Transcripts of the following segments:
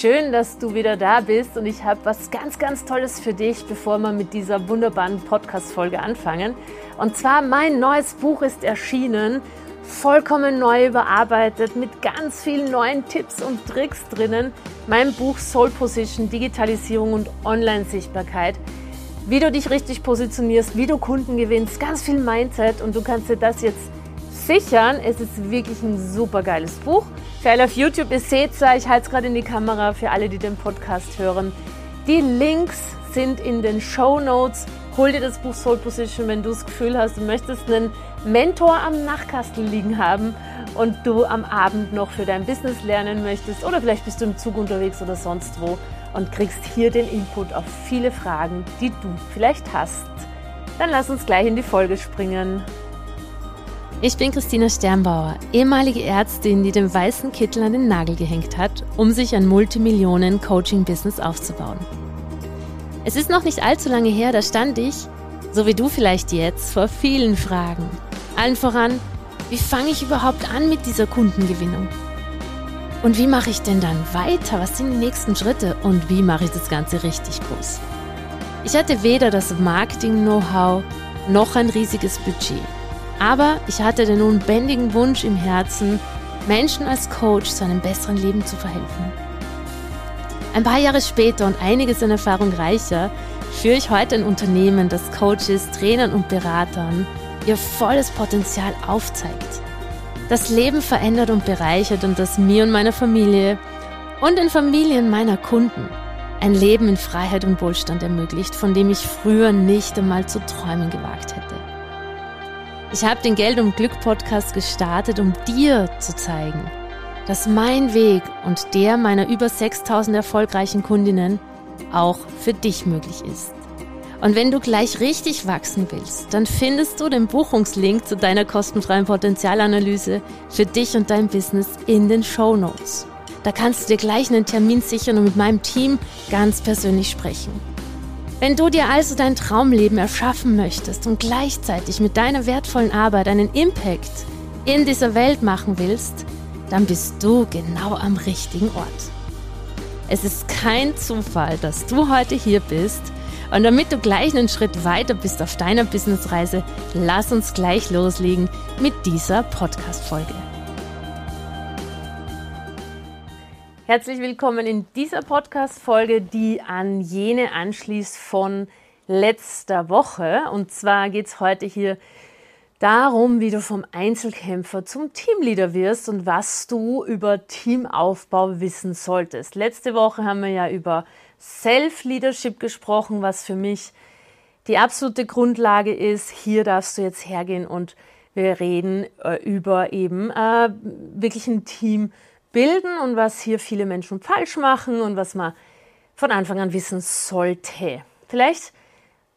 Schön, dass du wieder da bist und ich habe was ganz, ganz Tolles für dich, bevor wir mit dieser wunderbaren Podcast-Folge anfangen. Und zwar mein neues Buch ist erschienen, vollkommen neu überarbeitet, mit ganz vielen neuen Tipps und Tricks drinnen. Mein Buch Soul Position, Digitalisierung und Online-Sichtbarkeit. Wie du dich richtig positionierst, wie du Kunden gewinnst, ganz viel Mindset und du kannst dir das jetzt sichern. Es ist wirklich ein super geiles Buch. Für alle auf YouTube, ihr seht es, ich halte es gerade in die Kamera für alle, die den Podcast hören. Die Links sind in den Show Notes. Hol dir das Buch Soul Position, wenn du das Gefühl hast, du möchtest einen Mentor am Nachtkastel liegen haben und du am Abend noch für dein Business lernen möchtest oder vielleicht bist du im Zug unterwegs oder sonst wo und kriegst hier den Input auf viele Fragen, die du vielleicht hast. Dann lass uns gleich in die Folge springen. Ich bin Christina Sternbauer, ehemalige Ärztin, die den weißen Kittel an den Nagel gehängt hat, um sich ein Multimillionen-Coaching-Business aufzubauen. Es ist noch nicht allzu lange her, da stand ich, so wie du vielleicht jetzt, vor vielen Fragen. Allen voran, wie fange ich überhaupt an mit dieser Kundengewinnung? Und wie mache ich denn dann weiter? Was sind die nächsten Schritte? Und wie mache ich das Ganze richtig groß? Ich hatte weder das Marketing-Know-how noch ein riesiges Budget. Aber ich hatte den unbändigen Wunsch im Herzen, Menschen als Coach zu einem besseren Leben zu verhelfen. Ein paar Jahre später und einiges an Erfahrung reicher führe ich heute ein Unternehmen, das Coaches, Trainern und Beratern ihr volles Potenzial aufzeigt. Das Leben verändert und bereichert und das mir und meiner Familie und den Familien meiner Kunden ein Leben in Freiheit und Wohlstand ermöglicht, von dem ich früher nicht einmal zu träumen gewagt hätte. Ich habe den Geld und Glück Podcast gestartet, um dir zu zeigen, dass mein Weg und der meiner über 6000 erfolgreichen Kundinnen auch für dich möglich ist. Und wenn du gleich richtig wachsen willst, dann findest du den Buchungslink zu deiner kostenfreien Potenzialanalyse für dich und dein Business in den Show Notes. Da kannst du dir gleich einen Termin sichern und mit meinem Team ganz persönlich sprechen. Wenn du dir also dein Traumleben erschaffen möchtest und gleichzeitig mit deiner wertvollen Arbeit einen Impact in dieser Welt machen willst, dann bist du genau am richtigen Ort. Es ist kein Zufall, dass du heute hier bist. Und damit du gleich einen Schritt weiter bist auf deiner Businessreise, lass uns gleich loslegen mit dieser Podcast-Folge. Herzlich willkommen in dieser Podcast-Folge, die an jene anschließt von letzter Woche. Und zwar geht es heute hier darum, wie du vom Einzelkämpfer zum Teamleader wirst und was du über Teamaufbau wissen solltest. Letzte Woche haben wir ja über Self-Leadership gesprochen, was für mich die absolute Grundlage ist. Hier darfst du jetzt hergehen und wir reden äh, über eben äh, wirklich ein Team bilden und was hier viele Menschen falsch machen und was man von Anfang an wissen sollte. Vielleicht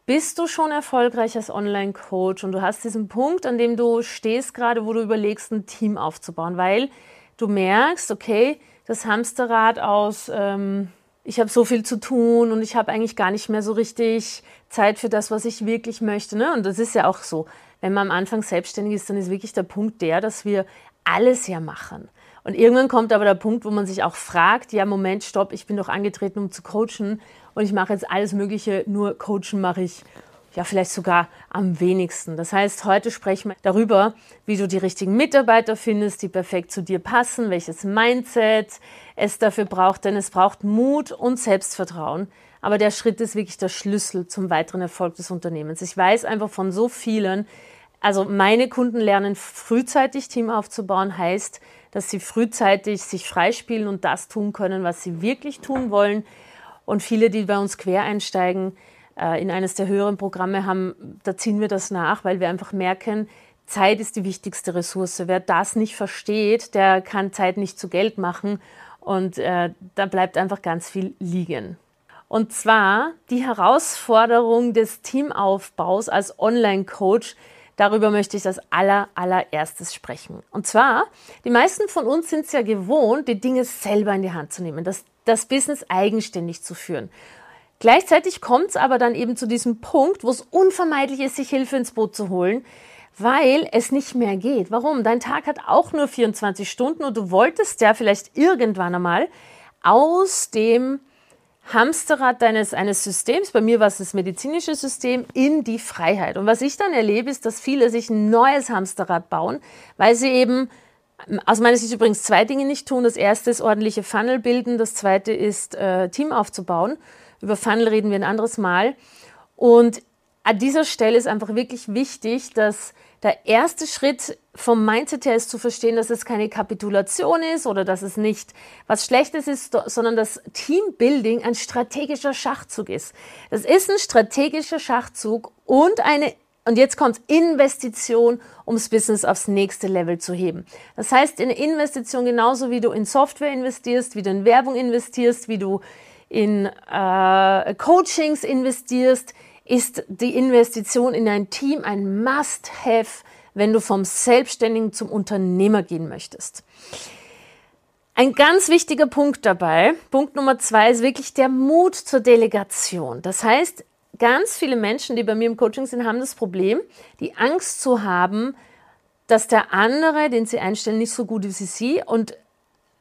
bist du schon erfolgreich als Online-Coach und du hast diesen Punkt, an dem du stehst gerade, wo du überlegst, ein Team aufzubauen, weil du merkst, okay, das Hamsterrad aus, ähm, ich habe so viel zu tun und ich habe eigentlich gar nicht mehr so richtig Zeit für das, was ich wirklich möchte. Ne? Und das ist ja auch so. Wenn man am Anfang selbstständig ist, dann ist wirklich der Punkt der, dass wir alles ja machen. Und irgendwann kommt aber der Punkt, wo man sich auch fragt, ja, Moment, stopp, ich bin doch angetreten, um zu coachen und ich mache jetzt alles Mögliche, nur coachen mache ich ja vielleicht sogar am wenigsten. Das heißt, heute sprechen wir darüber, wie du die richtigen Mitarbeiter findest, die perfekt zu dir passen, welches Mindset es dafür braucht, denn es braucht Mut und Selbstvertrauen. Aber der Schritt ist wirklich der Schlüssel zum weiteren Erfolg des Unternehmens. Ich weiß einfach von so vielen, also meine Kunden lernen frühzeitig Team aufzubauen, heißt, dass sie frühzeitig sich freispielen und das tun können, was sie wirklich tun wollen. Und viele, die bei uns quer einsteigen, äh, in eines der höheren Programme haben, da ziehen wir das nach, weil wir einfach merken, Zeit ist die wichtigste Ressource. Wer das nicht versteht, der kann Zeit nicht zu Geld machen und äh, da bleibt einfach ganz viel liegen. Und zwar die Herausforderung des Teamaufbaus als Online-Coach Darüber möchte ich als aller, allererstes sprechen. Und zwar, die meisten von uns sind es ja gewohnt, die Dinge selber in die Hand zu nehmen, das, das Business eigenständig zu führen. Gleichzeitig kommt es aber dann eben zu diesem Punkt, wo es unvermeidlich ist, sich Hilfe ins Boot zu holen, weil es nicht mehr geht. Warum? Dein Tag hat auch nur 24 Stunden und du wolltest ja vielleicht irgendwann einmal aus dem Hamsterrad deines eines Systems, bei mir war es das medizinische System, in die Freiheit. Und was ich dann erlebe, ist, dass viele sich ein neues Hamsterrad bauen, weil sie eben aus meiner Sicht übrigens zwei Dinge nicht tun. Das erste ist ordentliche Funnel bilden, das zweite ist äh, Team aufzubauen. Über Funnel reden wir ein anderes Mal. Und an dieser Stelle ist einfach wirklich wichtig, dass der erste Schritt vom Mindset her ist zu verstehen, dass es keine Kapitulation ist oder dass es nicht was Schlechtes ist, sondern dass Teambuilding ein strategischer Schachzug ist. Das ist ein strategischer Schachzug und eine und jetzt kommt Investition, ums Business aufs nächste Level zu heben. Das heißt, in Investition genauso wie du in Software investierst, wie du in Werbung investierst, wie du in äh, Coachings investierst, ist die Investition in ein Team ein Must-Have, wenn du vom Selbstständigen zum Unternehmer gehen möchtest. Ein ganz wichtiger Punkt dabei, Punkt Nummer zwei, ist wirklich der Mut zur Delegation. Das heißt, ganz viele Menschen, die bei mir im Coaching sind, haben das Problem, die Angst zu haben, dass der andere, den sie einstellen, nicht so gut ist wie sie und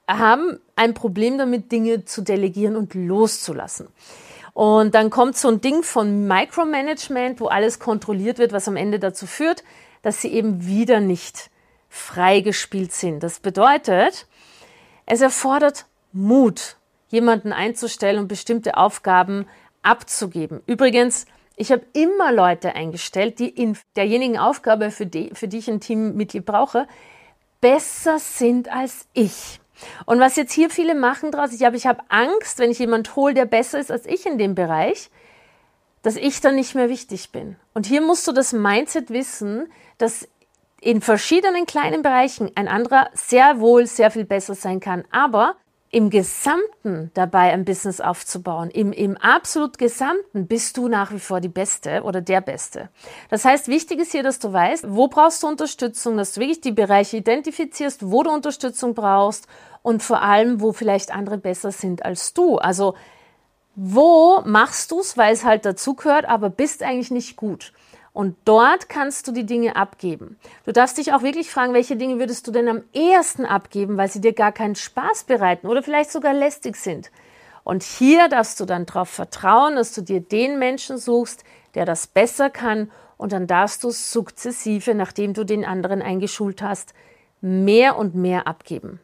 haben ein Problem damit, Dinge zu delegieren und loszulassen. Und dann kommt so ein Ding von Micromanagement, wo alles kontrolliert wird, was am Ende dazu führt, dass sie eben wieder nicht freigespielt sind. Das bedeutet, es erfordert Mut, jemanden einzustellen und bestimmte Aufgaben abzugeben. Übrigens, ich habe immer Leute eingestellt, die in derjenigen Aufgabe, für die, für die ich ein Teammitglied brauche, besser sind als ich. Und was jetzt hier viele machen draus, ich habe, ich habe Angst, wenn ich jemand hole, der besser ist als ich in dem Bereich, dass ich dann nicht mehr wichtig bin. Und hier musst du das Mindset wissen, dass in verschiedenen kleinen Bereichen ein anderer sehr wohl sehr viel besser sein kann. Aber im Gesamten dabei ein Business aufzubauen, im, im absolut Gesamten bist du nach wie vor die Beste oder der Beste. Das heißt, wichtig ist hier, dass du weißt, wo brauchst du Unterstützung, dass du wirklich die Bereiche identifizierst, wo du Unterstützung brauchst und vor allem, wo vielleicht andere besser sind als du. Also, wo machst du es, weil es halt dazugehört, aber bist eigentlich nicht gut. Und dort kannst du die Dinge abgeben. Du darfst dich auch wirklich fragen, welche Dinge würdest du denn am ehesten abgeben, weil sie dir gar keinen Spaß bereiten oder vielleicht sogar lästig sind. Und hier darfst du dann darauf vertrauen, dass du dir den Menschen suchst, der das besser kann. Und dann darfst du sukzessive, nachdem du den anderen eingeschult hast, mehr und mehr abgeben.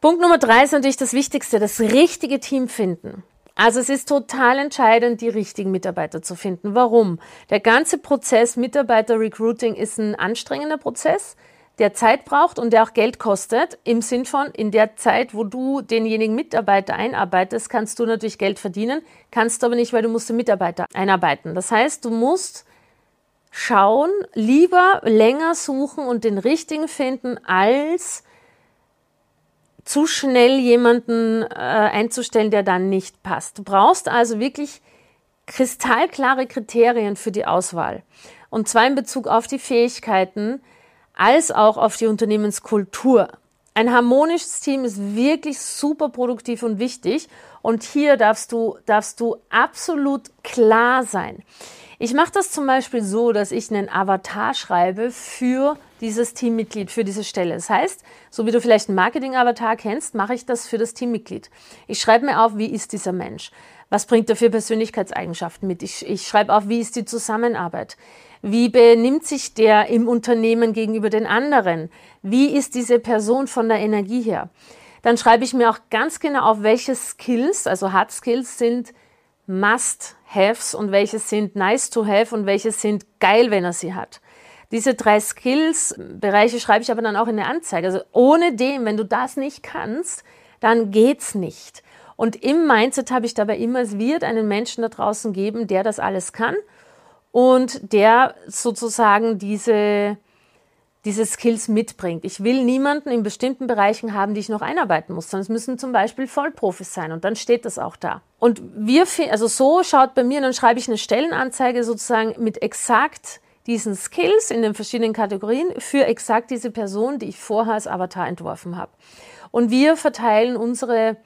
Punkt Nummer drei ist natürlich das Wichtigste, das richtige Team finden. Also es ist total entscheidend, die richtigen Mitarbeiter zu finden. Warum? Der ganze Prozess Mitarbeiter-Recruiting ist ein anstrengender Prozess, der Zeit braucht und der auch Geld kostet. Im Sinn von, in der Zeit, wo du denjenigen Mitarbeiter einarbeitest, kannst du natürlich Geld verdienen, kannst du aber nicht, weil du musst den Mitarbeiter einarbeiten. Das heißt, du musst schauen, lieber länger suchen und den richtigen finden, als zu schnell jemanden äh, einzustellen, der dann nicht passt. Du brauchst also wirklich kristallklare Kriterien für die Auswahl. Und zwar in Bezug auf die Fähigkeiten als auch auf die Unternehmenskultur. Ein harmonisches Team ist wirklich super produktiv und wichtig. Und hier darfst du, darfst du absolut klar sein. Ich mache das zum Beispiel so, dass ich einen Avatar schreibe für dieses Teammitglied, für diese Stelle. Das heißt, so wie du vielleicht einen Marketing-Avatar kennst, mache ich das für das Teammitglied. Ich schreibe mir auf, wie ist dieser Mensch? Was bringt er für Persönlichkeitseigenschaften mit? Ich, ich schreibe auf, wie ist die Zusammenarbeit? Wie benimmt sich der im Unternehmen gegenüber den anderen? Wie ist diese Person von der Energie her? Dann schreibe ich mir auch ganz genau auf, welche Skills, also Hard Skills sind Must-Haves und welche sind Nice-to-Have und welche sind geil, wenn er sie hat. Diese drei Skills-Bereiche schreibe ich aber dann auch in der Anzeige. Also ohne dem, wenn du das nicht kannst, dann geht's nicht. Und im Mindset habe ich dabei immer, es wird einen Menschen da draußen geben, der das alles kann und der sozusagen diese, diese Skills mitbringt. Ich will niemanden in bestimmten Bereichen haben, die ich noch einarbeiten muss, sondern es müssen zum Beispiel Vollprofis sein und dann steht das auch da. Und wir, also so schaut bei mir, dann schreibe ich eine Stellenanzeige sozusagen mit exakt diesen Skills in den verschiedenen Kategorien für exakt diese Person, die ich vorher als Avatar entworfen habe. Und wir verteilen unsere,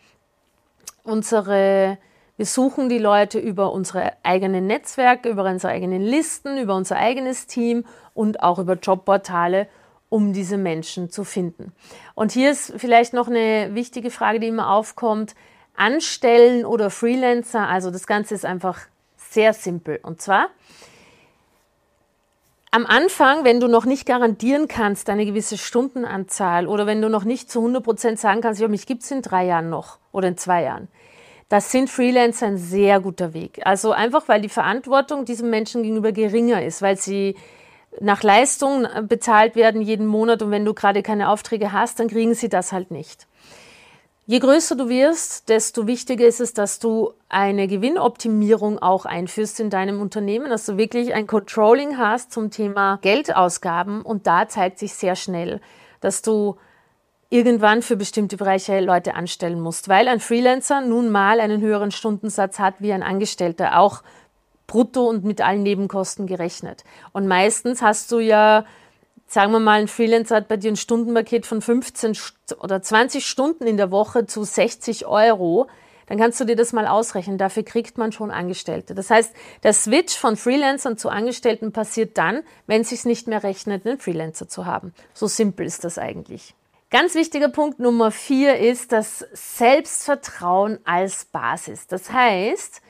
unsere, wir suchen die Leute über unsere eigenen Netzwerke, über unsere eigenen Listen, über unser eigenes Team und auch über Jobportale, um diese Menschen zu finden. Und hier ist vielleicht noch eine wichtige Frage, die immer aufkommt. anstellen oder Freelancer. Also das Ganze ist einfach sehr simpel. Und zwar am Anfang, wenn du noch nicht garantieren kannst, eine gewisse Stundenanzahl oder wenn du noch nicht zu 100 Prozent sagen kannst, ja, mich gibt es in drei Jahren noch oder in zwei Jahren, das sind Freelancer ein sehr guter Weg. Also einfach, weil die Verantwortung diesem Menschen gegenüber geringer ist, weil sie nach Leistung bezahlt werden jeden Monat und wenn du gerade keine Aufträge hast, dann kriegen sie das halt nicht. Je größer du wirst, desto wichtiger ist es, dass du eine Gewinnoptimierung auch einführst in deinem Unternehmen, dass du wirklich ein Controlling hast zum Thema Geldausgaben und da zeigt sich sehr schnell, dass du irgendwann für bestimmte Bereiche Leute anstellen musst, weil ein Freelancer nun mal einen höheren Stundensatz hat wie ein Angestellter, auch brutto und mit allen Nebenkosten gerechnet. Und meistens hast du ja sagen wir mal, ein Freelancer hat bei dir ein Stundenpaket von 15 oder 20 Stunden in der Woche zu 60 Euro, dann kannst du dir das mal ausrechnen. Dafür kriegt man schon Angestellte. Das heißt, der Switch von Freelancern zu Angestellten passiert dann, wenn es sich nicht mehr rechnet, einen Freelancer zu haben. So simpel ist das eigentlich. Ganz wichtiger Punkt Nummer vier ist das Selbstvertrauen als Basis. Das heißt,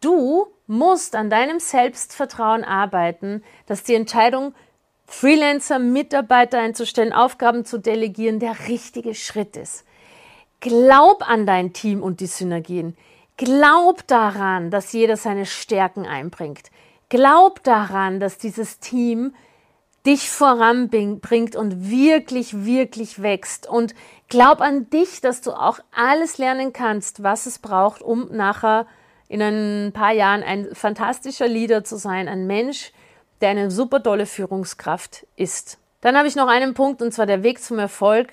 du musst an deinem Selbstvertrauen arbeiten, dass die Entscheidung Freelancer, Mitarbeiter einzustellen, Aufgaben zu delegieren, der richtige Schritt ist. Glaub an dein Team und die Synergien. Glaub daran, dass jeder seine Stärken einbringt. Glaub daran, dass dieses Team dich voranbringt und wirklich, wirklich wächst. Und glaub an dich, dass du auch alles lernen kannst, was es braucht, um nachher in ein paar Jahren ein fantastischer Leader zu sein, ein Mensch, der eine super tolle Führungskraft ist. Dann habe ich noch einen Punkt und zwar der Weg zum Erfolg.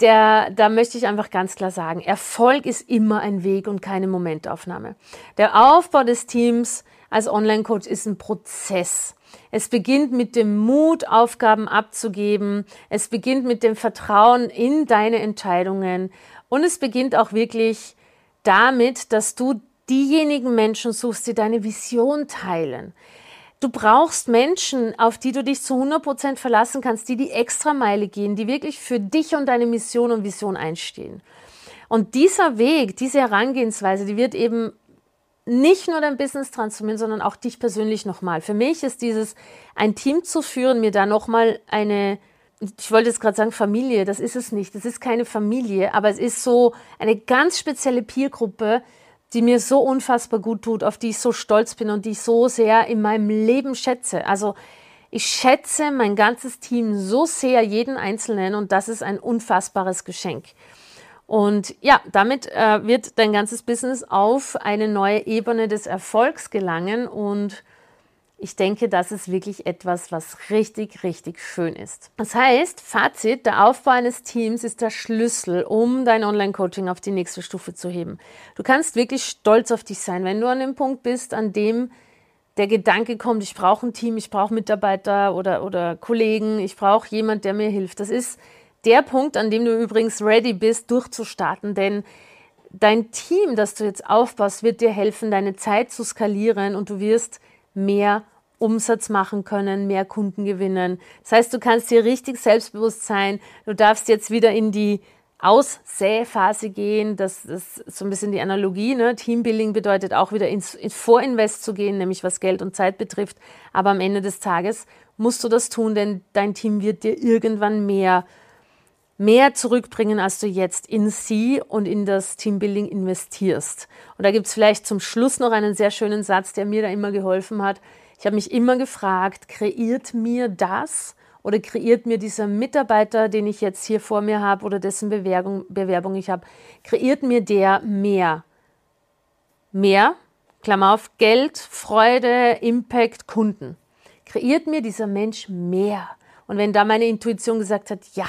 Der, da möchte ich einfach ganz klar sagen, Erfolg ist immer ein Weg und keine Momentaufnahme. Der Aufbau des Teams als Online-Coach ist ein Prozess. Es beginnt mit dem Mut, Aufgaben abzugeben. Es beginnt mit dem Vertrauen in deine Entscheidungen. Und es beginnt auch wirklich damit, dass du diejenigen Menschen suchst, die deine Vision teilen. Du brauchst Menschen, auf die du dich zu 100% verlassen kannst, die die Extrameile gehen, die wirklich für dich und deine Mission und Vision einstehen. Und dieser Weg, diese Herangehensweise, die wird eben nicht nur dein Business transformieren, sondern auch dich persönlich nochmal. Für mich ist dieses, ein Team zu führen, mir da nochmal eine, ich wollte jetzt gerade sagen Familie, das ist es nicht, das ist keine Familie, aber es ist so eine ganz spezielle Peergruppe, die mir so unfassbar gut tut, auf die ich so stolz bin und die ich so sehr in meinem Leben schätze. Also ich schätze mein ganzes Team so sehr, jeden Einzelnen, und das ist ein unfassbares Geschenk. Und ja, damit äh, wird dein ganzes Business auf eine neue Ebene des Erfolgs gelangen und ich denke, das ist wirklich etwas, was richtig, richtig schön ist. Das heißt, Fazit, der Aufbau eines Teams ist der Schlüssel, um dein Online-Coaching auf die nächste Stufe zu heben. Du kannst wirklich stolz auf dich sein, wenn du an dem Punkt bist, an dem der Gedanke kommt, ich brauche ein Team, ich brauche Mitarbeiter oder, oder Kollegen, ich brauche jemand, der mir hilft. Das ist der Punkt, an dem du übrigens ready bist, durchzustarten, denn dein Team, das du jetzt aufbaust, wird dir helfen, deine Zeit zu skalieren und du wirst mehr Umsatz machen können, mehr Kunden gewinnen. Das heißt, du kannst dir richtig selbstbewusst sein. Du darfst jetzt wieder in die Aussäphase gehen. Das ist so ein bisschen die Analogie. Ne? Teambuilding bedeutet auch wieder ins, ins Vorinvest zu gehen, nämlich was Geld und Zeit betrifft. Aber am Ende des Tages musst du das tun, denn dein Team wird dir irgendwann mehr mehr zurückbringen, als du jetzt in sie und in das Teambuilding investierst. Und da gibt es vielleicht zum Schluss noch einen sehr schönen Satz, der mir da immer geholfen hat. Ich habe mich immer gefragt, kreiert mir das oder kreiert mir dieser Mitarbeiter, den ich jetzt hier vor mir habe oder dessen Bewerbung, Bewerbung ich habe, kreiert mir der mehr? Mehr, Klammer auf, Geld, Freude, Impact, Kunden. Kreiert mir dieser Mensch mehr? Und wenn da meine Intuition gesagt hat, ja,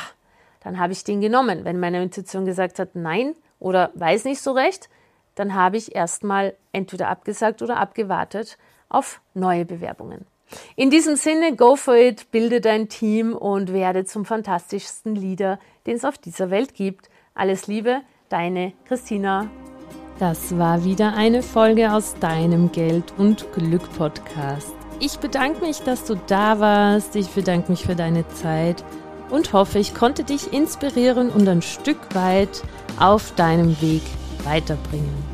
dann habe ich den genommen. Wenn meine Intuition gesagt hat, nein oder weiß nicht so recht, dann habe ich erstmal entweder abgesagt oder abgewartet auf neue Bewerbungen. In diesem Sinne, go for it, bilde dein Team und werde zum fantastischsten Leader, den es auf dieser Welt gibt. Alles Liebe, deine Christina. Das war wieder eine Folge aus deinem Geld und Glück Podcast. Ich bedanke mich, dass du da warst. Ich bedanke mich für deine Zeit und hoffe, ich konnte dich inspirieren und ein Stück weit auf deinem Weg weiterbringen.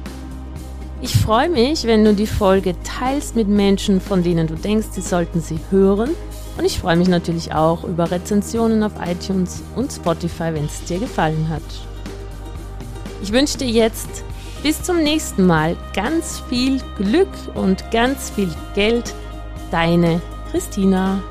Ich freue mich, wenn du die Folge teilst mit Menschen, von denen du denkst, sie sollten sie hören. Und ich freue mich natürlich auch über Rezensionen auf iTunes und Spotify, wenn es dir gefallen hat. Ich wünsche dir jetzt bis zum nächsten Mal ganz viel Glück und ganz viel Geld. Deine Christina.